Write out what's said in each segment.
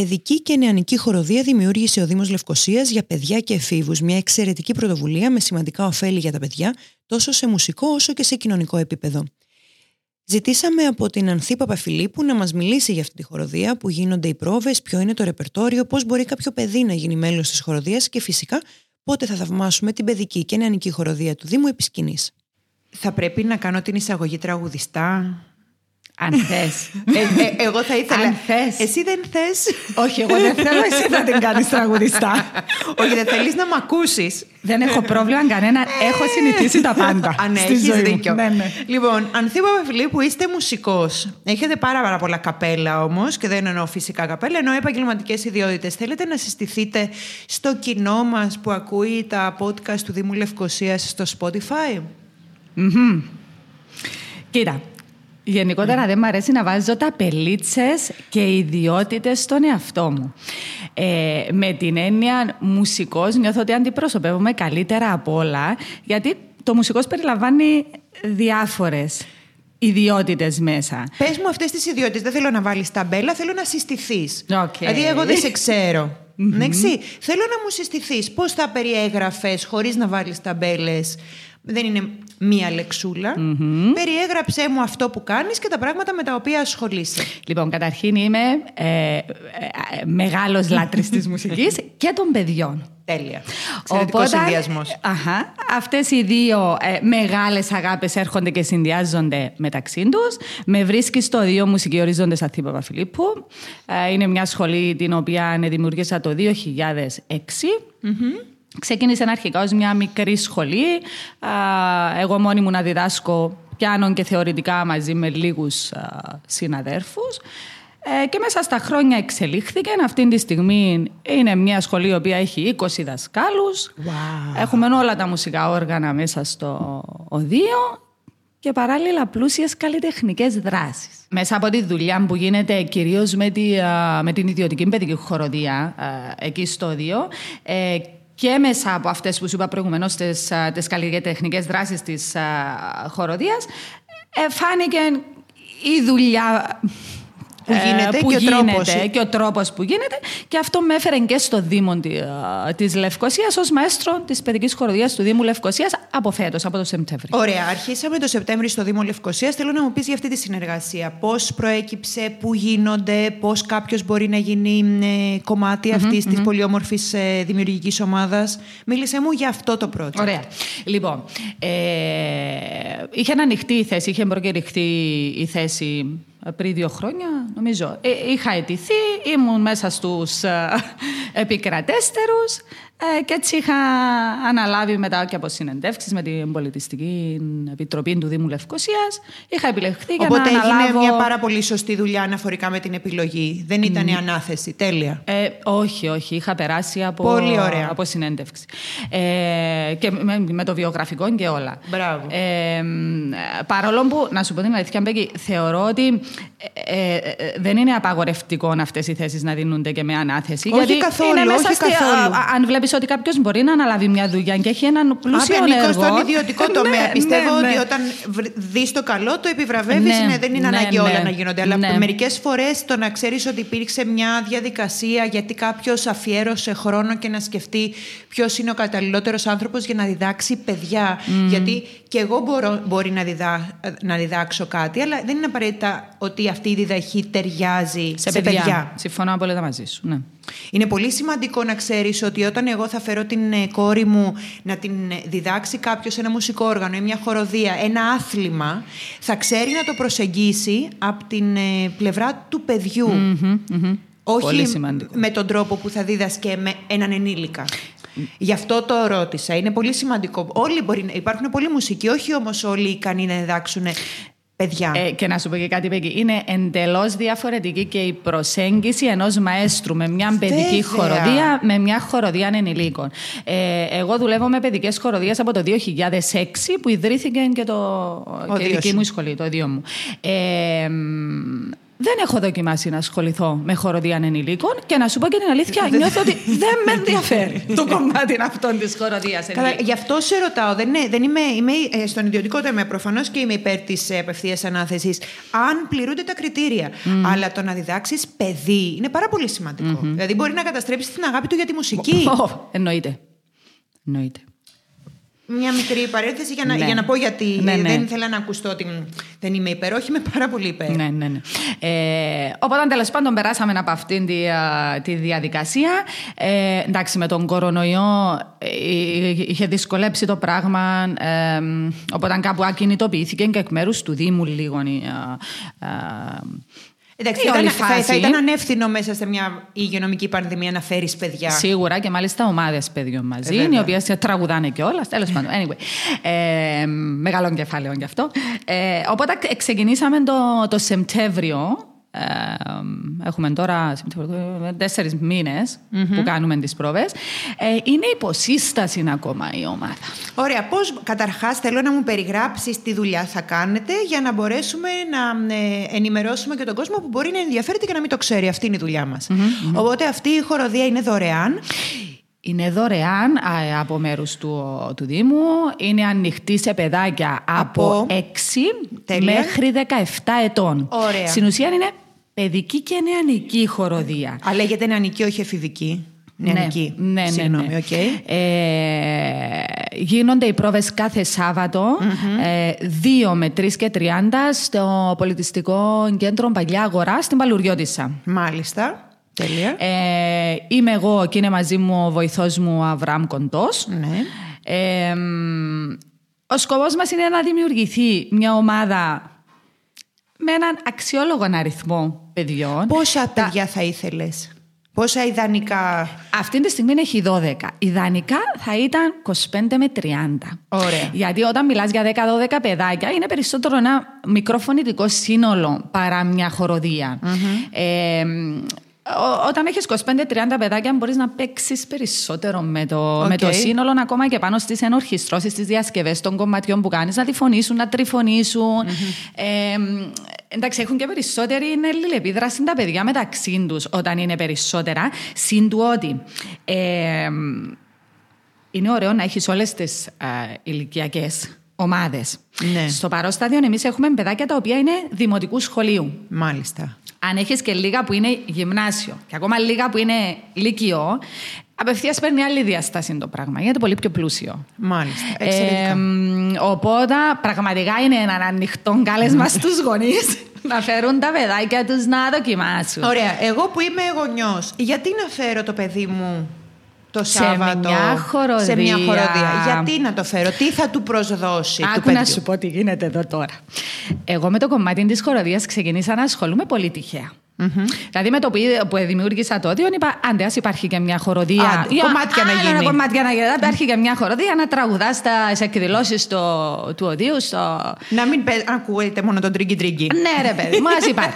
Παιδική και νεανική χοροδία δημιούργησε ο Δήμος Λευκοσίας για παιδιά και εφήβους. Μια εξαιρετική πρωτοβουλία με σημαντικά ωφέλη για τα παιδιά, τόσο σε μουσικό όσο και σε κοινωνικό επίπεδο. Ζητήσαμε από την Ανθή Παπαφιλίππου να μας μιλήσει για αυτή τη χοροδία, που γίνονται οι πρόβες, ποιο είναι το ρεπερτόριο, πώς μπορεί κάποιο παιδί να γίνει μέλος της χοροδίας και φυσικά πότε θα θαυμάσουμε την παιδική και νεανική χοροδία του Δήμου επί Θα πρέπει να κάνω την εισαγωγή τραγουδιστά. Αν θες. Ε, ε, εγώ θα ήθελα. Αν θες. Εσύ δεν θες; Όχι, εγώ δεν θέλω, εσύ θα την κάνεις τραγουδιστά. Όχι, δεν θέλεις να μ' ακούσεις. δεν έχω πρόβλημα κανένα. Έχω συνηθίσει τα πάντα. Αν στη έχεις ζωή μου. δίκιο. Ναι, ναι. Λοιπόν, Ανθή Παπαφιλίππου, είστε μουσικός. Έχετε πάρα, πάρα πολλά καπέλα όμως, και δεν εννοώ φυσικά καπέλα, εννοώ επαγγελματικές ιδιότητες. Θέλετε να συστηθείτε στο κοινό μας που ακούει τα podcast του Δήμου Λευκοσίας στο Spotify; Κοίτα, γενικότερα δεν μου αρέσει να βάζω ταμπελίτσες και ιδιότητες στον εαυτό μου. Ε, με την έννοια μουσικός νιώθω ότι αντιπροσωπεύομαι καλύτερα από όλα, γιατί το μουσικός περιλαμβάνει διάφορες ιδιότητες μέσα. Πες μου αυτές τις ιδιότητες. Δεν θέλω να βάλεις ταμπέλα, θέλω να συστηθείς. Οκ. Δηλαδή, εγώ δεν σε ξέρω. Εντάξει. Θέλω να μου συστηθείς. Πώς θα περιέγραφες χωρίς να βάλεις ταμπέλες; Δεν είναι μία λεξούλα. Περιέγραψέ μου αυτό που κάνεις και τα πράγματα με τα οποία ασχολείσαι. Λοιπόν, καταρχήν είμαι ε, ε, ε, μεγάλος λάτρης της μουσικής και των παιδιών. Τέλεια. Εξαιρετικός συνδυασμός. Αχα, αυτές οι δύο ε, μεγάλες αγάπες έρχονται και συνδυάζονται μεταξύ τους. Με βρίσκεις στο δύο μουσική ορίζοντες Αθή Παπαφιλίππου. Ε, είναι μια σχολή την οποία δημιουργήσα το 2006. Ξεκίνησε αρχικά ως μια μικρή σχολή. Α, Εγώ μόνη μου να διδάσκω πιάνον και θεωρητικά μαζί με λίγους α, συναδέρφους. Ε, και μέσα στα χρόνια εξελίχθηκε. Αυτή τη στιγμή είναι μια σχολή η οποία έχει 20 δασκάλους. Έχουμε όλα τα μουσικά όργανα μέσα στο οδείο και παράλληλα πλούσιες καλλιτεχνικές δράσεις. Μέσα από τη δουλειά που γίνεται κυρίως με, τη, α, με την ιδιωτική παιδική χοροδία α, εκεί στο οδείο ε, και μέσα από αυτές που σου είπα προηγουμένως τις, α, τις καλλιτεχνικές δράσεις της α, χοροδίας ε, φάνηκε η δουλειά Που ε, γίνεται που και ο γίνεται τρόπος. και ο τρόπος που γίνεται και αυτό με έφερε και στο Δήμο τη- α, της Λευκοσίας ως μαέστρο της παιδικής χοροδίας του Δήμου Λευκοσίας από φέτος, από το Σεπτέμβριο. Ωραία. Αρχίσαμε το Σεπτέμβριο στο Δήμο Λευκοσίας. Θέλω να μου πεις για αυτή τη συνεργασία. Πώς προέκυψε, πού γίνονται, πώς κάποιος μπορεί να γίνει ε, κομμάτι αυτής της πολύ όμορφης ε, δημιουργικής ομάδας. Μίλησέ μου για αυτό το project. Ωραία. Λοιπόν, ε, είχε ανοιχτεί η θέση, είχε προκηρυχθεί η θέση πριν δύο χρόνια, νομίζω. Ε, είχα αιτηθεί, ήμουν μέσα στους ε, επικρατέστερους ε, και έτσι είχα αναλάβει μετά και από συνεντεύξεις με την Πολιτιστική Επιτροπή του Δήμου Λευκοσίας. Είχα επιλεχθεί για Οπότε να έγινε αναλάβω... μια πάρα πολύ σωστή δουλειά αναφορικά με την επιλογή. Δεν ήταν η ανάθεση. Τέλεια. Ε, όχι, όχι. Είχα περάσει από, Πολύ ωραία. από συνέντευξη. Ε, και με, με το βιογραφικό και όλα. Μπράβο. Ε, μ, παρόλο που, να σου πω την αλήθεια, Μπέκη, θεωρώ ότι ε, ε, ε, δεν είναι απαγορευτικό αυτές οι θέσεις να δίνονται και με ανάθεση. Όχι γιατί καθόλου, είναι μέσα όχι στη- καθόλου. α, α, αν βλέπεις ότι κάποιος μπορεί να αναλάβει μια δουλειά και έχει έναν πλούσιο Απ' ανήκω έργο... στον ιδιωτικό τομέα. Ναι, Πιστεύω ναι, ότι ναι. όταν δεις το καλό, το επιβραβεύεις. Ναι, Ναι, δεν είναι ναι, ανάγκη ναι. όλα να γίνονται. Αλλά Ναι. μερικές φορές το να ξέρεις ότι υπήρξε μια διαδικασία γιατί κάποιος αφιέρωσε χρόνο και να σκεφτεί ποιος είναι ο καταλληλότερος άνθρωπος για να διδάξει παιδιά. Γιατί και εγώ μπορώ, μπορεί να, διδά, να διδάξω κάτι, αλλά δεν είναι απαραίτητα ότι αυτή η διδαχή ταιριάζει σε, Σε παιδιά. παιδιά. Συμφωνώ απόλυτα μαζί σου. Ναι. Είναι πολύ σημαντικό να ξέρεις ότι όταν εγώ θα φέρω την ε, κόρη μου να την ε, διδάξει κάποιος ένα μουσικό όργανο ή μια χοροδία, ένα άθλημα, θα ξέρει να το προσεγγίσει από την ε, πλευρά του παιδιου Όχι Πολύ σημαντικό. με τον τρόπο που θα δίδασκε με έναν ενήλικα. Γι' αυτό το ρώτησα. Είναι πολύ σημαντικό. Όλοι μπορεί, να- υπάρχουν πολλοί μουσικοί, όχι όμως όλοι ικανοί να διδάξουν παιδιά. Ε, και να σου πω και κάτι, Πέκη. Είναι εντελώς διαφορετική και η προσέγγιση ενός μαέστρου με μια παιδική Βέβαια. χοροδία με μια χοροδία ενηλίκων. Ε, εγώ δουλεύω με παιδικές χοροδίες από το 2006 που ιδρύθηκε και, το, και η Δίος δική σου. μου σχολή, το ίδιο μου. Ε, μ, δεν έχω δοκιμάσει να ασχοληθώ με χοροδία ενηλίκων και να σου πω και την αλήθεια, νιώθω ότι δεν με ενδιαφέρει το κομμάτι αυτό της χοροδίας Καλά, ενηλίκων. γι' αυτό σε ρωτάω. Δεν, είναι, δεν είμαι, είμαι ε, στον ιδιωτικό τομέα προφανώς και είμαι υπέρ της απευθείας ανάθεσης. Αν πληρούνται τα κριτήρια. Αλλά το να διδάξεις παιδί είναι πάρα πολύ σημαντικό. Δηλαδή μπορεί να καταστρέψεις την αγάπη του για τη μουσική. Ω, εννοείται. Εννοείται. Μια μικρή παρένθεση για να, Ναι. για να πω γιατί Ναι, ε, ναι. δεν ήθελα να ακουστώ ότι μ, δεν είμαι υπέρ. Όχι, είμαι πάρα πολύ υπέρ. Ναι, ναι, ναι. Ε, οπότε τέλος πάντων περάσαμε από αυτήν τη, α, τη διαδικασία. Ε, εντάξει, με τον κορονοϊό ε, είχε δυσκολέψει το πράγμα. Ε, οπότε κάπου ακινητοποιήθηκε και εκ μέρους του Δήμου λίγο. η, α, α, Εντάξει, η θα όλη ήταν, θα, θα φάση. ήταν ανεύθυνο μέσα σε μια υγειονομική πανδημία να φέρεις παιδιά. Σίγουρα και μάλιστα ομάδες παιδιών μαζί, Ε, βέβαια. οι οποίες τραγουδάνε και όλα. Τέλος πάντων. Anyway. Ε, μεγάλο κεφάλαιο γι' αυτό. Ε, οπότε ξε- ξεκινήσαμε το, το Σεπτέμβριο. Ε, έχουμε τώρα Σεπτέμβριο, τέσσερις μήνες που κάνουμε τις πρόβες. Ε, είναι υποσύσταση ακόμα η ομάδα. Ωραία, πώς, καταρχάς θέλω να μου περιγράψεις τι δουλειά θα κάνετε για να μπορέσουμε να ε, ενημερώσουμε και τον κόσμο που μπορεί να ενδιαφέρεται και να μην το ξέρει. Αυτή είναι η δουλειά μας. Οπότε αυτή η χορωδία είναι δωρεάν. Είναι δωρεάν α, από μέρους του, του Δήμου. Είναι ανοιχτή σε παιδάκια από, Από- 6 Τέλεια. μέχρι 17 ετών. Ωραία. Στην ουσία είναι παιδική και νεανική χορωδία. Α, λέγεται νεανική, όχι εφηβική. Νεανική. Ναι, ναι, ναι. Συγγνώμη, ναι. οκ. Ε, γίνονται οι πρόβες κάθε Σάββατο, ε, 2 με 3 και 30 στο πολιτιστικό κέντρο Παλιά Αγορά στην Παλουριώτισσα. Μάλιστα. Τέλεια. Ε, είμαι εγώ και είναι μαζί μου ο βοηθός μου ο Αβραάμ Κοντός. Ναι. Ε, μ, ο σκοπός μας είναι να δημιουργηθεί μια ομάδα με έναν αξιόλογο αριθμό παιδιών. Πόσα παιδιά θα ήθελες; Πόσα ιδανικά; Αυτή τη στιγμή έχει 12. Ιδανικά θα ήταν 25 με 30. Ωραία. Γιατί όταν μιλάς για 10-12 παιδάκια είναι περισσότερο ένα μικρό φωνητικό σύνολο παρά μια χορωδία Ε, ο- όταν έχεις 25-30 παιδάκια μπορείς να παίξεις περισσότερο με το, με το Οκ. σύνολο ακόμα και πάνω στις ενορχηστρώσεις, στις διασκευές των κομματιών που κάνεις να διφωνήσουν, να τριφωνήσουν. Ε, εντάξει, έχουν και περισσότερη αλληλεπίδραση τα παιδιά μεταξύ τους όταν είναι περισσότερα. Συν του ότι ε, είναι ωραίο να έχεις όλες τις ε, ηλικιακές ομάδες. Ναι. Στο παρόν στάδιο εμείς έχουμε παιδάκια τα οποία είναι δημοτικού σχολείου. Μάλιστα. Αν έχεις και λίγα που είναι γυμνάσιο και ακόμα λίγα που είναι λύκειο, απευθείας παίρνει άλλη διαστάση το πράγμα. Γιατί είναι πολύ πιο πλούσιο. Μάλιστα. Εξαιρετικά. Ε, μ, οπότε πραγματικά είναι ένα ανοιχτό κάλεσμα στους γονείς να φέρουν τα παιδάκια τους να δοκιμάσουν. Ωραία. Εγώ που είμαι γονιός, γιατί να φέρω το παιδί μου το Σε Σάββατο μια χοροδία. σε μια χοροδία. Γιατί να το φέρω, τι θα του προσδώσει του Άκου παιδιού; να σου πω τι γίνεται εδώ τώρα. Εγώ με το κομμάτι της χοροδίας ξεκινήσα να ασχολούμαι πολύ τυχαία. Δηλαδή με το που, είδε- που δημιούργησα το Odion είπα άντε ας υπάρχει και μια χοροδία. Άντε, κομμάτια να Άντε, γίνει. κομμάτια να γίνει. Υπάρχει και μια χοροδία να τραγουδάς στα εκδηλώσεις του Οδείου. Στο... Να μην πε- ακούετε μόνο τον τρίγκι τρίγκι. ναι ρε παιδί μου, ας υπάρχει.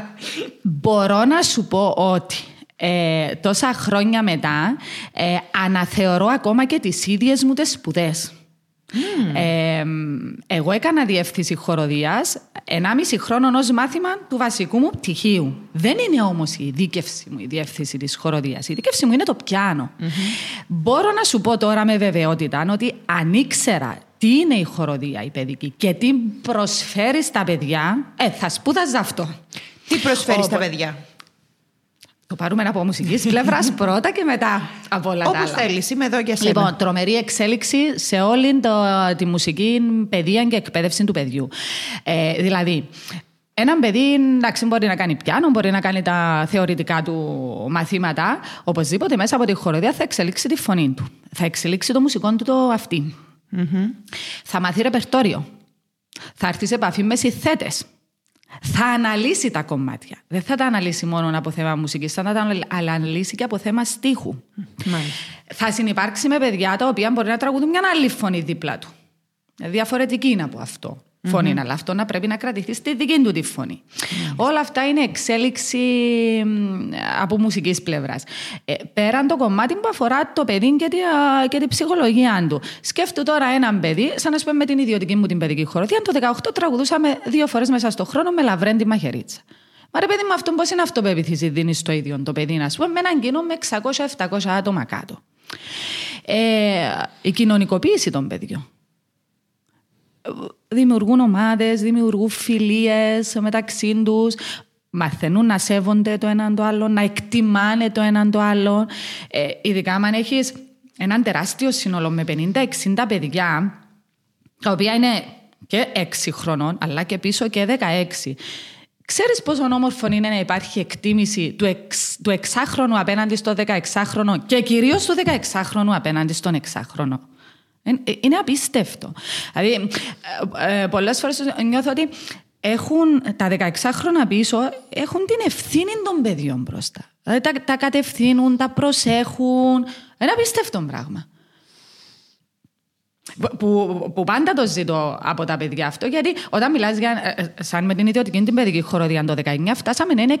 Μπορώ να σου πω ότι ε, τόσα χρόνια μετά ε, αναθεωρώ ακόμα και τις ίδιες μου τις σπουδές. Ε, εγώ έκανα διεύθυνση χοροδίας 1,5 χρόνο ως μάθημα του βασικού μου πτυχίου. Δεν είναι όμως η δίκευση μου η διεύθυνση της χοροδίας. Η δίκευση μου είναι το πιανο Μπορώ να σου πω τώρα με βεβαιότητα ότι αν ήξερα τι είναι η χοροδία η παιδική και τι προσφέρεις στα παιδιά, ε, θα σπούδαζα αυτό. Τι προσφέρεις Ω, στα μπο- παιδιά; Το πάρουμε από μουσικής πλευράς πρώτα και μετά από όλα τα Όπως άλλα. θέλεις, είμαι εδώ για σένα. Λοιπόν, τρομερή εξέλιξη σε όλη το, τη μουσική παιδεία και εκπαίδευση του παιδιού. Ε, δηλαδή, ένα παιδί εντάξει, μπορεί να κάνει πιάνο, μπορεί να κάνει τα θεωρητικά του μαθήματα. Οπωσδήποτε μέσα από τη χοροδία θα εξελίξει τη φωνή του. Θα εξελίξει το μουσικό του το αυτί. Θα μάθει ρεπερτόριο. Θα έρθει σε επαφή με συνθέτες. Θα αναλύσει τα κομμάτια. Δεν θα τα αναλύσει μόνο από θέμα μουσικής, θα τα αναλύσει και από θέμα στίχου. Μάλιστα. Θα συνεπάρξει με παιδιά τα οποία μπορεί να τραγουδούν μια άλλη φωνή δίπλα του. Διαφορετική είναι από αυτό. Φωνή, αλλά αυτό να πρέπει να κρατηθεί στη δική του τη φωνη Όλα αυτά είναι εξέλιξη από μουσικής πλευράς. Ε, πέραν το κομμάτι που αφορά το παιδί και, τη, και την ψυχολογία του. Σκέφτομαι τώρα έναν παιδί, σαν να πούμε με την ιδιωτική μου την παιδική χοροδία, το 18 τραγουδούσαμε δύο φορές μέσα στον χρόνο με λαβρέντη μαχαιρίτσα. Μα ρε παιδί μου, αυτό πώς είναι αυτοπεποίθηση δίνεις στο ίδιο το παιδί, α πούμε, με έναν κοινό με 600-700 άτομα κάτω. Ε, η κοινωνικοποίηση των παιδιών δημιουργούν ομάδες, δημιουργούν φιλίες μεταξύ τους, μαθαίνουν να σέβονται το έναν το άλλο, να εκτιμάνε το έναν το άλλο. Ε, ειδικά αν έχεις έναν τεράστιο σύνολο με 50-60 παιδιά, τα οποία είναι και 6 χρονών, αλλά και πίσω και 16. Ξέρεις πόσο όμορφο είναι να υπάρχει εκτίμηση του, εξ, του εξάχρονου απέναντι στο 16χρονο και κυρίως του 16χρονου απέναντι στον εξάχρονο; Ε, είναι απίστευτο. Δηλαδή, ε, ε, πολλές φορές νιώθω ότι έχουν, τα 16 χρόνια πίσω έχουν την ευθύνη των παιδιών μπροστά. Δηλαδή, τα, τα κατευθύνουν, τα προσέχουν. Είναι απίστευτο πράγμα. Που, που, πάντα το ζητώ από τα παιδιά αυτό, γιατί όταν μιλάς για, ε, ε, σαν με την ιδιωτική την παιδική χοροδία το 19, φτάσαμε να είναι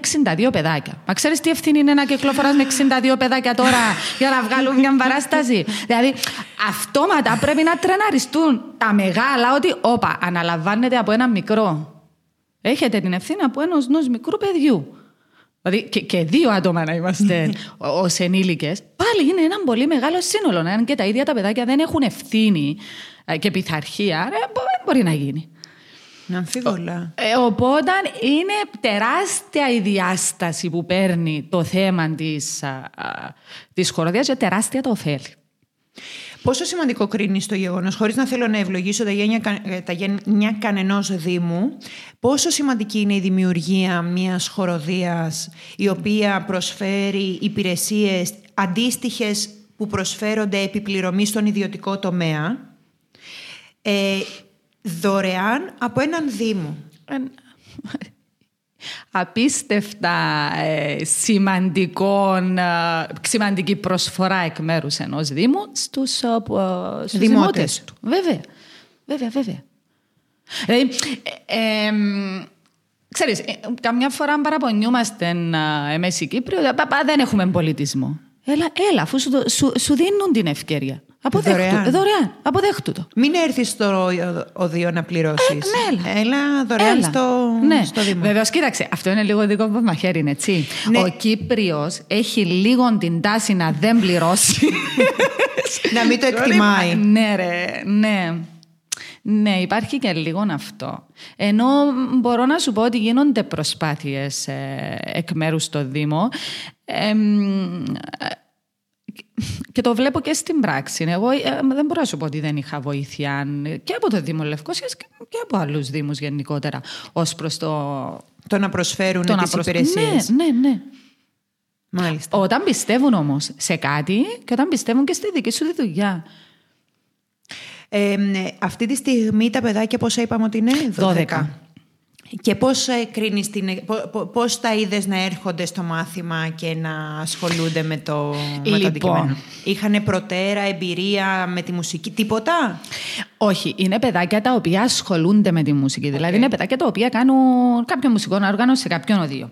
62 παιδάκια. Μα ξέρεις τι ευθύνη είναι να κυκλοφοράς με 62 παιδάκια τώρα για να βγάλουν μια παράσταση; δηλαδή, αυτόματα πρέπει να τρεναριστούν τα μεγάλα ότι, όπα, αναλαμβάνεται από ένα μικρό. Έχετε την ευθύνη από ενός μικρού παιδιού. Δηλαδή και, και δύο άτομα να είμαστε ως ενήλικες, πάλι είναι ένα πολύ μεγάλο σύνολο. Αν και τα ίδια τα παιδάκια δεν έχουν ευθύνη ε, και πειθαρχία, δεν μπορεί να γίνει. Αμφίβολα. Ε, οπότε είναι τεράστια η διάσταση που παίρνει το θέμα της, της χοροδίας και τεράστια το ωφέλη. Πόσο σημαντικό κρίνεις το γεγονός, χωρίς να θέλω να ευλογήσω τα γένια, ε, τα γένια κανενός Δήμου, πόσο σημαντική είναι η δημιουργία μιας χοροδίας η οποία προσφέρει υπηρεσίες αντίστοιχες που προσφέρονται επιπληρωμή στον ιδιωτικό τομέα, ε, δωρεάν από έναν Δήμο; Απίστευτα ε, σημαντικών, ε, σημαντική προσφορά εκ μέρους ενός Δήμου στους, ε, στους δημότες του. Βέβαια, βέβαια, βέβαια. Δηλαδή, ε, ε, ξέρεις, καμιά φορά παραπονιούμαστε εμείς οι Κύπροι ότι δεν έχουμε πολιτισμό. Έλα, έλα αφού σου, σου, σου δίνουν την ευκαιρία. Αποδέχτου, δωρεάν. δωρεάν. Αποδέχτου το. Μην έρθεις στο οδείο να πληρώσεις. Ε, ναι, έλα. έλα δωρεάν έλα. Στο, ναι. στο Δήμο. Βεβαίως, κοίταξε. Αυτό είναι λίγο δικό μου μαχαίρι, έτσι. Ναι. Ο Κύπριος έχει λίγο την τάση να δεν πληρώσει. να μην το εκτιμάει. ναι, ρε, ναι. Ναι, υπάρχει και λίγο αυτό. Ενώ μπορώ να σου πω ότι γίνονται προσπάθειες ε, εκ μέρους στο Δήμο. Ε, και το βλέπω και στην πράξη. Εγώ ε, δεν μπορώ να σου πω ότι δεν είχα βοήθεια και από το Δήμο Λευκόσιας και από άλλους Δήμους γενικότερα ως προς το... Το να προσφέρουν το τις υπηρεσίες. Ναι, ναι, ναι. Μάλιστα. Όταν πιστεύουν όμως σε κάτι και όταν πιστεύουν και στη δική σου τη δουλειά. Ε, αυτή τη στιγμή τα παιδάκια πόσα είπαμε ότι είναι; 12. 12. Και πώς, ε, κρίνεις την, ε, πώς τα είδες να έρχονται στο μάθημα και να ασχολούνται με το, λοιπόν. με το αντικείμενο; Είχανε προτέρα, εμπειρία με τη μουσική, τίποτα; Όχι, είναι παιδάκια τα οποία ασχολούνται με τη μουσική. Δηλαδή είναι παιδάκια τα οποία κάνουν κάποιο μουσικό όργανο σε κάποιον οδείο.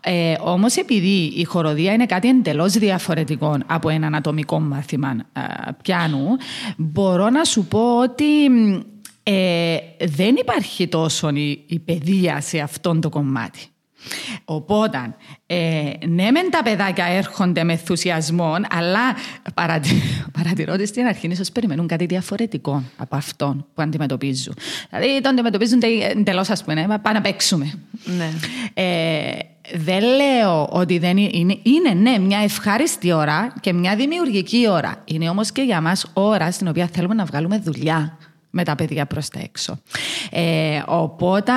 Ε, όμως επειδή η χοροδία είναι κάτι εντελώς διαφορετικό από έναν ατομικό μάθημα ε, πιάνου, μπορώ να σου πω ότι ε, δεν υπάρχει τόσο η, η παιδεία σε αυτόν το κομμάτι. Οπότε, ε, ναι μεν τα παιδάκια έρχονται με ενθουσιασμό, αλλά παρατηρώ ότι στην αρχή ίσως περιμένουν κάτι διαφορετικό από αυτόν που αντιμετωπίζουν. Δηλαδή, το αντιμετωπίζουν εντελώς, ας πούμε, πάμε να παίξουμε. Ναι. Ε, δεν λέω ότι δεν είναι, είναι, ναι, μια ευχάριστη ώρα και μια δημιουργική ώρα. Είναι όμως και για μας ώρα στην οποία θέλουμε να βγάλουμε δουλειά με τα παιδιά προς τα έξω. Ε, οπότε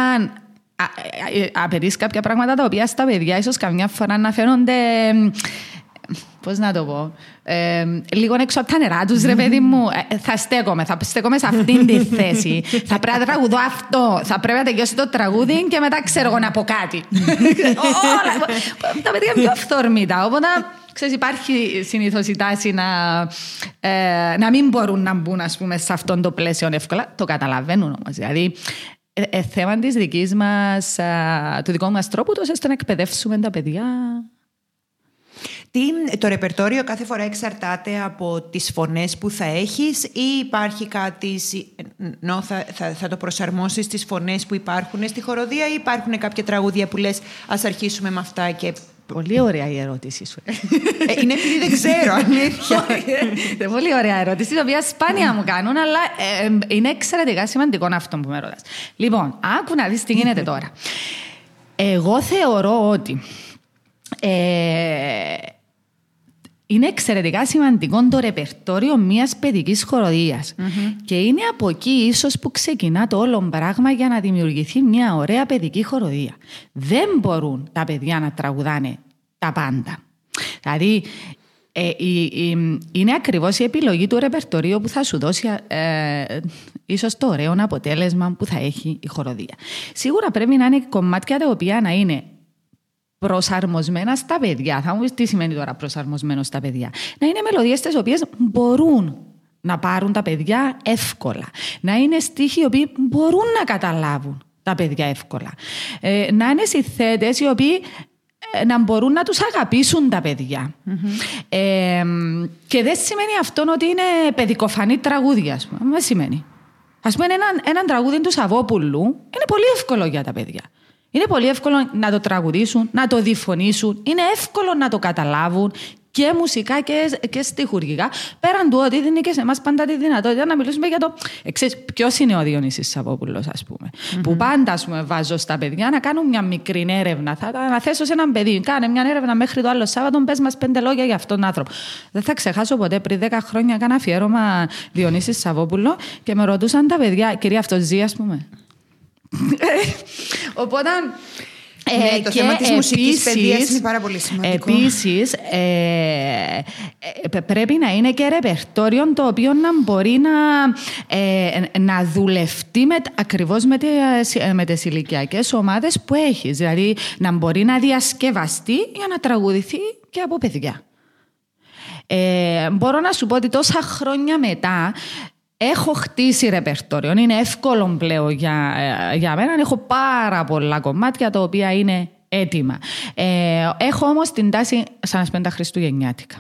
ε, απαιτείς κάποια πράγματα τα οποία στα παιδιά ίσως καμιά φορά να φαίνονται Πώς να το πω. Ε, λίγο έξω από τα νερά τους, ρε παιδί μου. Ε, θα στέκομαι, θα στέκομαι σε αυτήν τη θέση. θα πρέπει να τραγουδώ αυτό. Θα πρέπει να τελειώσει το τραγούδι και μετά ξέρω εγώ να πω κάτι. τα παιδιά είναι πιο αυθόρμητα. Οπότε Ξέρεις, υπάρχει συνήθως η τάση να, ε, να μην μπορούν να μπουν ας πούμε, σε αυτό το πλαίσιο εύκολα. Το καταλαβαίνουν όμως. Δηλαδή, ε, ε, θέμα της δικής μας, α, του δικού μας τρόπου, τόσο ώστε να εκπαιδεύσουμε τα παιδιά. Τι, το ρεπερτόριο κάθε φορά εξαρτάται από τις φωνές που θα έχεις ή υπάρχει κάτι, συ- νο, θα, θα, θα το προσαρμόσεις στις φωνές που υπάρχουν στη χοροδία ή υπάρχουν κάποια τραγούδια που λες ας αρχίσουμε με αυτά και... Πολύ ωραία η ερώτηση σου. Ε, είναι επειδή δεν ξέρω, αλήθεια. Είναι πολύ ωραία ερώτηση, την οποία σπάνια μου κάνουν, αλλά ε, ε, είναι εξαιρετικά σημαντικό αυτό που με ρωτάς. Λοιπόν, άκου να δεις τι γίνεται τώρα. Εγώ θεωρώ ότι ε, είναι εξαιρετικά σημαντικό το ρεπερτόριο μιας παιδικής χοροδίας. Και είναι από εκεί ίσως που ξεκινά το όλο πράγμα για να δημιουργηθεί μια ωραία παιδική χοροδία. Δεν μπορούν τα παιδιά να τραγουδάνε τα πάντα. Δηλαδή, ε, η- η- είναι ακριβώς η επιλογή του ρεπερτορίου που θα σου δώσει ε, ίσως το ωραίο αποτέλεσμα που θα έχει η χοροδία. Σίγουρα πρέπει να είναι κομμάτια τα οποία να είναι προσαρμοσμένα στα παιδιά. Θα μου πεις τι σημαίνει τώρα προσαρμοσμένο στα παιδιά; Να είναι μελωδίες τις οποίες μπορούν να πάρουν τα παιδιά εύκολα. Να είναι στίχοι οι οποίοι μπορούν να καταλάβουν τα παιδιά εύκολα. Ε, να είναι συνθέτες οι οποίοι ε, να μπορούν να τους αγαπήσουν τα παιδιά. Ε, και δεν σημαίνει αυτό ότι είναι παιδικοφανή τραγούδια, ας πούμε. Δεν σημαίνει. Ας πούμε, ένα, ένα τραγούδι του Σαββόπουλου είναι πολύ εύκολο για τα παιδιά. Είναι πολύ εύκολο να το τραγουδήσουν, να το διφωνήσουν. Είναι εύκολο να το καταλάβουν και μουσικά και, και στιχουργικά. Πέραν του ότι δίνει και σε εμάς πάντα τη δυνατότητα να μιλήσουμε για το. Εξής, ποιος είναι ο Διονύσης Σαββόπουλος, ας πούμε. Που πάντα ας πούμε, βάζω στα παιδιά να κάνουν μια μικρή έρευνα. Θα τα αναθέσω σε έναν παιδί. Κάνε μια έρευνα μέχρι το άλλο Σάββατο, πες μας πέντε λόγια για αυτόν τον άνθρωπο. Δεν θα ξεχάσω ποτέ πριν 10 χρόνια κάνα αφιέρωμα Διονύσης Σαββόπουλο και με ρωτούσαν τα παιδιά, κυρία αυτός ζει, ας πούμε. Οπότε. Ναι, το θέμα της μουσικής παιδείας είναι πάρα πολύ σημαντικό. Επίσης, ε, ε, πρέπει να είναι και ρεπερτόριο το οποίο να μπορεί να, ε, να δουλευτεί με, ακριβώς με, τις, ε, με τις ηλικιακές ομάδες που έχεις. Δηλαδή, να μπορεί να διασκευαστεί για να τραγουδηθεί και από παιδιά. Ε, μπορώ να σου πω ότι τόσα χρόνια μετά έχω χτίσει ρεπερτόριο. Είναι εύκολο πλέον για, ε, για μένα. Έχω πάρα πολλά κομμάτια τα οποία είναι έτοιμα. Ε, έχω όμως την τάση σαν να σπέντα Χριστουγεννιάτικα.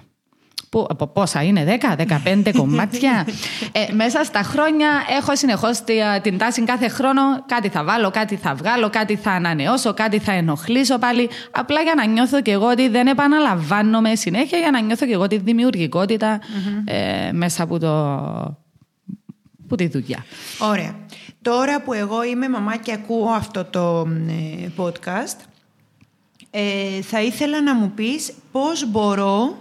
Που, από πόσα είναι, 10-15 κομμάτια. Ε, μέσα στα χρόνια έχω συνεχώς τη- την τάση κάθε χρόνο κάτι θα βάλω, κάτι θα βγάλω, κάτι θα ανανεώσω, κάτι θα ενοχλήσω πάλι. Απλά για να νιώθω και εγώ ότι δεν επαναλαμβάνομαι συνέχεια, για να νιώθω και εγώ τη δημιουργικοτητα ε, μέσα από, το, από τη δουλειά. Ωραία. Τώρα που εγώ είμαι μαμά και ακούω αυτό το ε, podcast, ε, θα ήθελα να μου πεις πώς μπορώ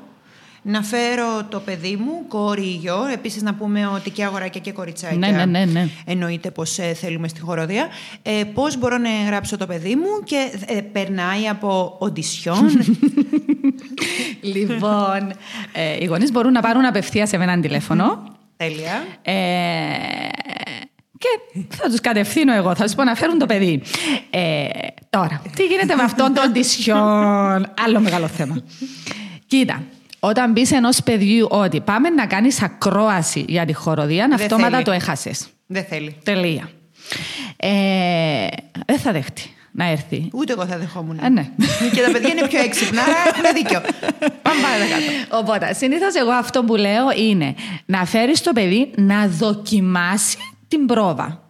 να φέρω το παιδί μου, κόρη ή γιο, επίσης να πούμε ότι και αγοράκια και κοριτσάκια Ναι, ναι, ναι, ναι. εννοείται πως ε, θέλουμε στη χοροδία. Ε, πώς μπορώ να γράψω το παιδί μου και ε, περνάει από οντισιόν. λοιπόν, ε, οι γονείς μπορούν να πάρουν απευθείας σε έναν τηλέφωνο. Τέλεια. Ε, και θα τους κατευθύνω εγώ, θα τους πω να φέρουν το παιδί. Ε, τώρα, τι γίνεται με αυτόν τον τισιόν. Άλλο μεγάλο θέμα. Κοίτα, όταν μπεις ενός παιδιού ότι πάμε να κάνεις ακρόαση για τη χοροδία, Δεν αυτόματα θέλει. το έχασες. Δεν θέλει. Τελεία. Ε, δεν θα δεχτεί να έρθει. Ούτε εγώ θα δεχόμουν. Ε, ναι. και τα παιδιά είναι πιο έξυπνα, άρα έχουν δίκιο. Πάμε παρακάτω. Οπότε, συνήθως εγώ αυτό που λέω είναι να φέρεις το παιδί να δοκιμάσει την προβα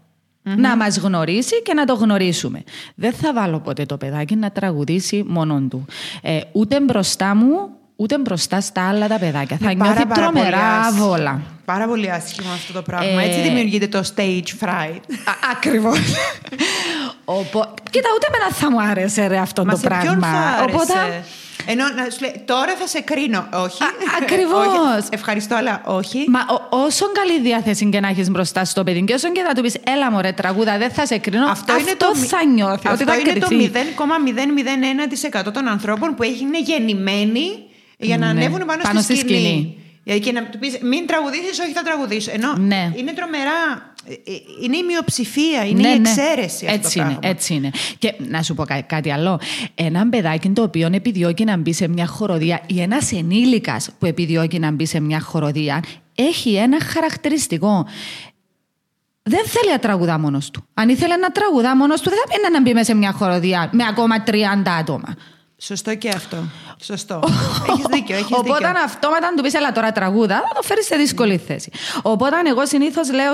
Να μας γνωρίσει και να το γνωρίσουμε. Δεν θα βάλω ποτέ το παιδάκι να τραγουδήσει μόνον του. Ε, ούτε μπροστά μου, ούτε μπροστά στα άλλα τα παιδάκια. Θα Είναι νιώθει πάρα, πάρα πολύ τρομερά άσχημο. άβολα. Πάρα πολύ άσχημο αυτό το πράγμα. Ε, Έτσι δημιουργείται το stage fright. Ακριβώς. Κοίτα, ούτε εμένα θα μου άρεσε ρε, αυτό Μα το σε ποιον πράγμα. θα άρεσε; Οπότε, Ενώ να σου λέει, τώρα θα σε κρίνω. Όχι. Α, ακριβώς. Όχι. Ευχαριστώ, αλλά όχι. Μα ο- όσο καλή διάθεση και να έχεις μπροστά στο παιδί, και όσο και θα του πεις, Έλα μωρέ, τραγούδα, δεν θα σε κρίνω. Αυτό, είναι το, μη- θα νιώθει. αυτό ότι θα είναι το κρυθεί. 0,001% των ανθρώπων που είναι γεννημένοι για να Ναι, ανέβουν πάνω, πάνω στη στη σκηνή. σκηνή. Δηλαδή και να του πεις, μην τραγουδήσεις, όχι θα τραγουδήσω. Ενώ Ναι. είναι τρομερά. ε, ε, Είναι η μειοψηφία, είναι Ναι, η ναι. εξαίρεση αυτό Έτσι το είναι, πράγμα. έτσι είναι. Και να σου πω κά- κάτι άλλο. Ένα παιδάκι το οποίο επιδιώκει να μπει σε μια χοροδία ή ένας ενήλικας που επιδιώκει να μπει σε μια χοροδία έχει ένα χαρακτηριστικό. δεν θέλει να τραγουδά μόνος του. Αν ήθελε να τραγουδά μόνος του, δεν θα πήγαινε να μπει μέσα σε μια χοροδία με ακόμα 30 άτομα. Σωστό και αυτό. Σωστό. έχεις δίκιο. Έχεις Οπότε δίκιο. αυτό μετά αν του πεις, έλα τώρα τραγούδα, θα το φέρεις σε δύσκολη θέση. Οπότε εγώ συνήθως λέω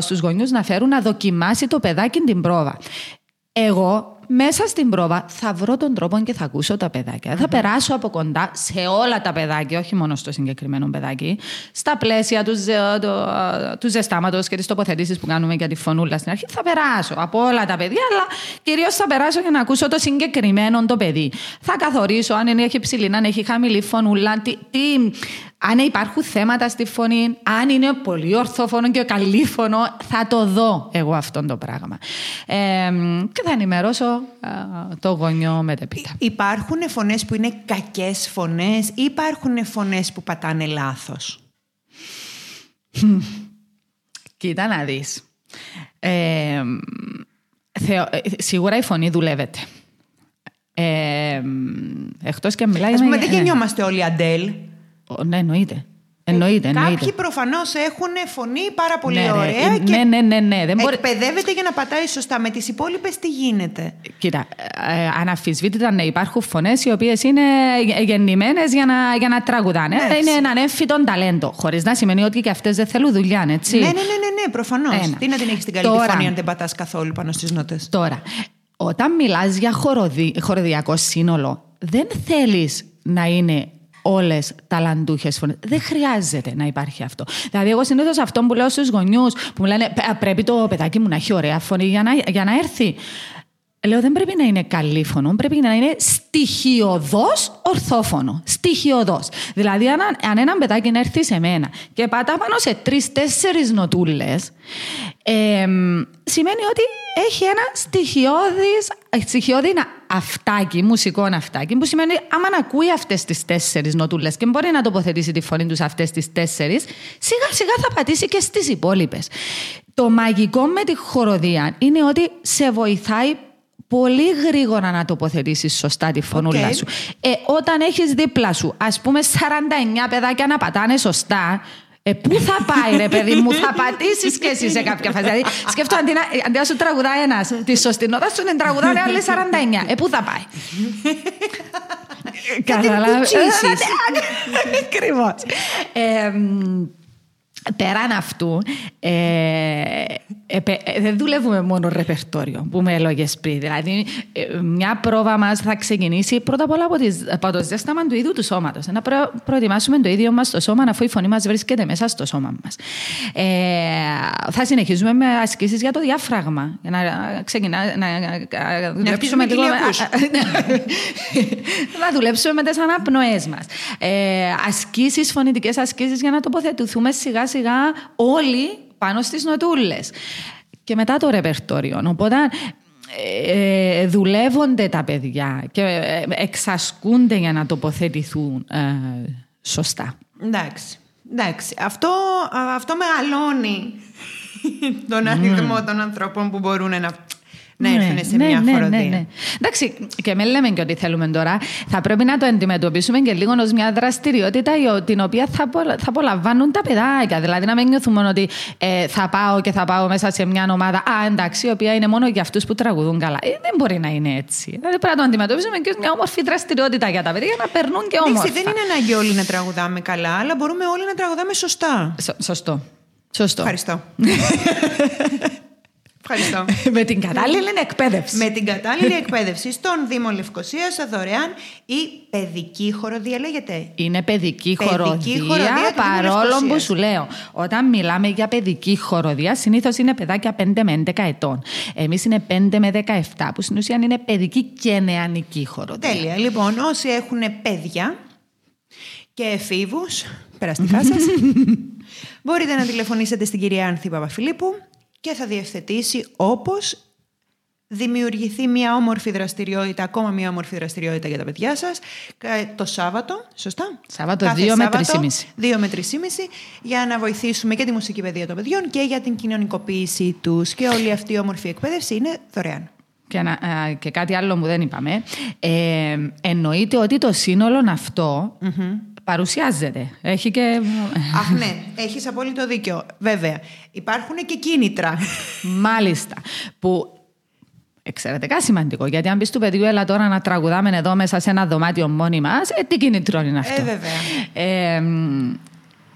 στους γονιούς να φέρουν να δοκιμάσει το παιδάκι την πρόβα. Εγώ μέσα στην πρόβα θα βρω τον τρόπο και θα ακούσω τα παιδάκια. Θα περάσω από κοντά σε όλα τα παιδάκια, όχι μόνο στο συγκεκριμένο παιδάκι, στα πλαίσια του, ζε, του ζεστάματος και τι τοποθετήσει που κάνουμε για τη φωνούλα στην αρχή. Θα περάσω από όλα τα παιδιά, αλλά κυρίως θα περάσω για να ακούσω το συγκεκριμένο το παιδί. Θα καθορίσω αν είναι, έχει ψηλή, αν έχει χαμηλή φωνούλα, τι, τι, αν υπάρχουν θέματα στη φωνή, αν είναι πολύ ορθόφωνο και καλή φωνό, θα το δω εγώ αυτό το πράγμα. Ε, και θα ενημερώσω ε, το γονιό μετεπίτα. Υπάρχουν φωνές που είναι κακές φωνές ή υπάρχουν φωνές που πατάνε λάθος; Κοίτα να δεις. Ε, θεω, σίγουρα η φωνή δουλεύεται. Ε, εκτός και μιλάει... Ας πούμε, με- δεν γεννιόμαστε όλοι Αντέλ. Ναι, εννοείται. Εννοείται, εννοείται. Κάποιοι προφανώς έχουν φωνή πάρα πολύ Ναι, ρε. ωραία Ε, και ναι, ναι, ναι, ναι. Δεν μπορεί... εκπαιδεύεται για να πατάει σωστά. Με τις υπόλοιπες τι γίνεται; Κοίτα, ε, αναφυσβήτητα ναι, υπάρχουν φωνές οι οποίες είναι γεννημένε για να, για να τραγουδάνε. Ναι, είναι ένα ανέμφυτο ταλέντο. Χωρίς να σημαίνει ότι και αυτές δεν θέλουν δουλειά, έτσι. Ναι, ναι, ναι, ναι, ναι προφανώς. Ένα. Τι να την έχεις την καλή Τώρα- φωνή αν δεν πατάς καθόλου πάνω στις νότες; Τώρα, όταν μιλάς για χοροδι... χοροδιακό σύνολο, δεν θέλεις να είναι όλες ταλαντούχες φωνές. Δεν χρειάζεται να υπάρχει αυτό. Δηλαδή, εγώ συνήθως αυτό που λέω στους γονιούς που μου λένε «Πε- Πρέπει το παιδάκι μου να έχει ωραία φωνή για να, για να έρθει. Λέω δεν πρέπει να είναι καλή φωνό, πρέπει να είναι στοιχειοδός ορθόφωνο. Στοιχειοδός. Δηλαδή αν, αν ένα παιδάκι να έρθει σε μένα και πατά πάνω σε τρεις-τέσσερις νοτούλες, εμ, σημαίνει ότι έχει ένα στοιχειώδης, στοιχειώδη να- αυτάκι, μουσικό αυτάκι, που σημαίνει άμα να ακούει αυτές τις τέσσερις νοτούλες και μπορεί να τοποθετήσει τη φωνή τους σε αυτές τις τέσσερις, σιγά σιγά θα πατήσει και στις υπόλοιπες. Το μαγικό με τη χορωδία είναι ότι σε βοηθάει πολύ γρήγορα να τοποθετήσεις σωστά τη φωνούλα Οκ. σου. Ε, όταν έχεις δίπλα σου, ας πούμε, 49 παιδάκια να πατάνε σωστά, ε, πού θα πάει ρε παιδί μου, θα πατήσεις και εσύ σε κάποια φάση. Δηλαδή, σκέφτομαι αντί να, αντί να σου τραγουδά ένας, της σωστή νότα σου την τραγουδάνε άλλοι 49. Ε, πού θα πάει. Καταλάβες. κουτσίσεις. Ακριβώς. Ε, μ, Πέραν αυτού, ε, ε, πε- ε, δεν δουλεύουμε μόνο ρεπερτόριο που με έλεγε πριν. Δηλαδή, ε, μια πρόβα μας θα ξεκινήσει πρώτα απ' όλα από, τις, από το ζέσταμα του ίδιου του σώματος. Να προ, προετοιμάσουμε το ίδιο μας το σώμα, αφού η φωνή μας βρίσκεται μέσα στο σώμα μας. Ε, θα συνεχίζουμε με ασκήσεις για το διάφραγμα. Για να ξεκινά, να, να, δουλέψουμε λίγο. με- κοιλιακούς. να δουλέψουμε με τις αναπνοές μας. Ε, ασκήσεις, φωνητικές ασκήσεις για να τοποθετηθούμε σιγά σιγά όλοι πάνω στις νοτούλες. Και μετά το ρεπερτόριο. Οπότε ε, δουλεύονται τα παιδιά και ε, εξασκούνται για να τοποθετηθούν ε, σωστά. Εντάξει. Εντάξει. Αυτό, α, αυτό μεγαλώνει τον αριθμό των ανθρώπων που μπορούν να, να έρθουν σε μια χοροδία. Εντάξει, και με λέμε και ότι θέλουμε τώρα. Θα πρέπει να το αντιμετωπίσουμε και λίγο ως μια δραστηριότητα η- την οποία θα, απολα- θα απολαμβάνουν τα παιδάκια. Δηλαδή, να μην νιώθουμε ότι ε, θα πάω και θα πάω μέσα σε μια ομάδα. Α, εντάξει, η οποία είναι μόνο για αυτούς που τραγουδούν καλά. Ε, δεν μπορεί να είναι έτσι. Δηλαδή, πρέπει να το αντιμετωπίσουμε και ως μια όμορφη δραστηριότητα για τα παιδιά για να περνούν και όμορφα. Εντάξει, δεν είναι ανάγκη όλοι να τραγουδάμε καλά, αλλά μπορούμε όλοι να τραγουδάμε σωστά. Σω- Σωστό. Σωστό. Ευχαριστώ. Ευχαριστώ. με την κατάλληλη εκπαίδευση. Με την κατάλληλη εκπαίδευση στον Δήμο Λευκοσίας δωρεάν η παιδική χοροδία λέγεται; Είναι παιδική, Παιδική χοροδία, χοροδία του Δήμου παρόλο που Λευκοσίας. σου λέω, όταν μιλάμε για παιδική χοροδία, συνήθως είναι παιδάκια 5 με 11 ετών. Εμείς είναι 5 με 17, που στην ουσία είναι παιδική και νεανική χοροδία. Τέλεια. Λοιπόν, όσοι έχουν παιδιά και εφήβους, περαστικά σας, μπορείτε να τηλεφωνήσετε στην κυρία Άνθη Παπαφιλίππου και θα διευθετήσει όπως δημιουργηθεί μια όμορφη δραστηριότητα, ακόμα μια όμορφη δραστηριότητα για τα παιδιά σας κα- το Σάββατο, σωστά; Σάββατο, Κάθε δύο με Σάββατο, τρεις και δύο με τρεις και μισή, για να βοηθήσουμε και τη μουσική παιδεία των παιδιών και για την κοινωνικοποίησή τους και όλη αυτή η όμορφη εκπαίδευση είναι δωρεάν. Και, να- α, και κάτι άλλο που δεν είπαμε. Ε, εννοείται ότι το σύνολο αυτό παρουσιάζεται. Έχει και. Αχ, ναι, έχεις απόλυτο δίκιο. Βέβαια. Υπάρχουν και κίνητρα. Μάλιστα. Που εξαιρετικά σημαντικό. Γιατί αν πεις του παιδιού, έλα τώρα να τραγουδάμε εδώ μέσα σε ένα δωμάτιο μόνοι μας, ε, τι κινητρό είναι αυτό; Ε, βέβαια. Ε,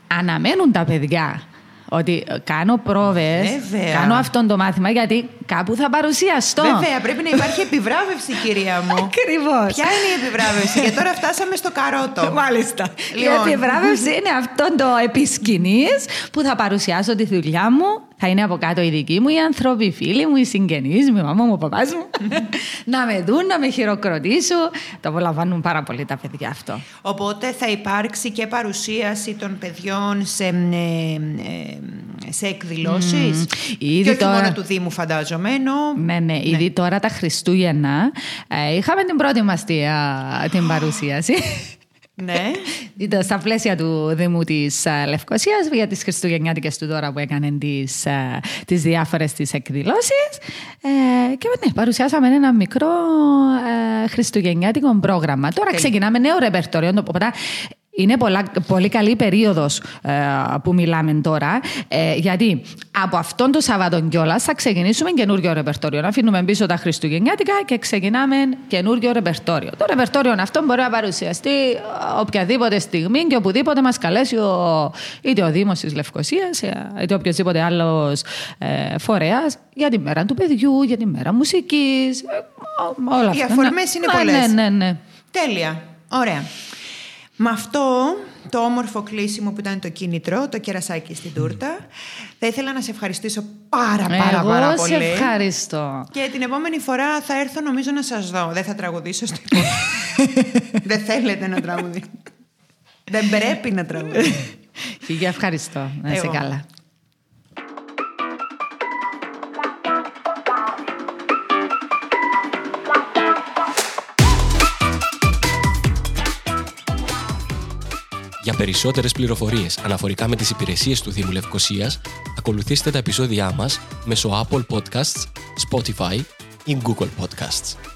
αναμένουν τα παιδιά ότι κάνω πρόβες, Βέβαια. κάνω αυτό το μάθημα γιατί κάπου θα παρουσιαστώ. Βέβαια, πρέπει να υπάρχει επιβράβευση, κυρία μου. Ακριβώς. Ποια είναι η επιβράβευση, γιατί τώρα φτάσαμε στο καρότο. Μάλιστα. Λοιπόν. Η επιβράβευση είναι αυτό το επισκηνής που θα παρουσιάσω τη δουλειά μου. Θα είναι από κάτω οι δικοί μου, οι άνθρωποι, οι φίλοι μου, οι συγγενείς μου, η μαμά μου, ο παπάς μου. να με δουν, να με χειροκροτήσουν. Το απολαμβάνουν πάρα πολύ τα παιδιά αυτό. Οπότε θα υπάρξει και παρουσίαση των παιδιών σε, ε, ε, σε εκδηλώσεις. Ήδη και όχι τώρα- μόνο του Δήμου φαντάζομαι. Ενώ- Ναι, ναι, ήδη τώρα τα Χριστούγεννα ε, είχαμε την πρώτη μας τη, α, την παρουσίαση. Ναι. Ήταν στα πλαίσια του Δήμου της α, Λευκοσίας για τις Χριστουγεννιάτικες του τώρα που έκανε τις, α, τις διάφορες τις εκδηλώσεις ε, και ναι, παρουσιάσαμε ένα μικρό ε, χριστουγεννιάτικο πρόγραμμα. Τώρα Τέλεια. ξεκινάμε νέο ρεπερτόριο, οπότε είναι πολλά, πολύ καλή περίοδος ε, που μιλάμε τώρα, ε, γιατί από αυτόν το Σαββάτο κιόλας θα ξεκινήσουμε καινούριο ρεπερτόριο. Να αφήνουμε πίσω τα Χριστουγεννιάτικα και ξεκινάμε καινούριο ρεπερτόριο. Το ρεπερτόριο αυτό μπορεί να παρουσιαστεί ε, οποιαδήποτε στιγμή και οπουδήποτε μας καλέσει ο, είτε ο Δήμος της Λευκοσίας, ε, είτε οποιοδήποτε άλλος ε, φορέας για τη μέρα του παιδιού, για τη μέρα μουσικής, ε, όλα αυτά. Οι αφορμές είναι Ναι, πολλές. Ναι, ναι, ναι. Τέλεια. Ωραία. Με αυτό το όμορφο κλείσιμο που ήταν το κίνητρο, το κερασάκι στην τούρτα, θα ήθελα να σε ευχαριστήσω πάρα πάρα Εγώ πάρα σε πολύ. ευχαριστώ. Και την επόμενη φορά θα έρθω νομίζω να σας δω. Δεν θα τραγουδήσω στο υπόλοιπο. Δεν θέλετε να τραγουδήσω. Δεν πρέπει να τραγουδήσω. Χίλια ευχαριστώ. Να είσαι Εγώ. καλά. Για περισσότερες πληροφορίες αναφορικά με τις υπηρεσίες του Δήμου Λευκοσίας, ακολουθήστε τα επεισόδια μας μέσω Apple Podcasts, Spotify ή Google Podcasts.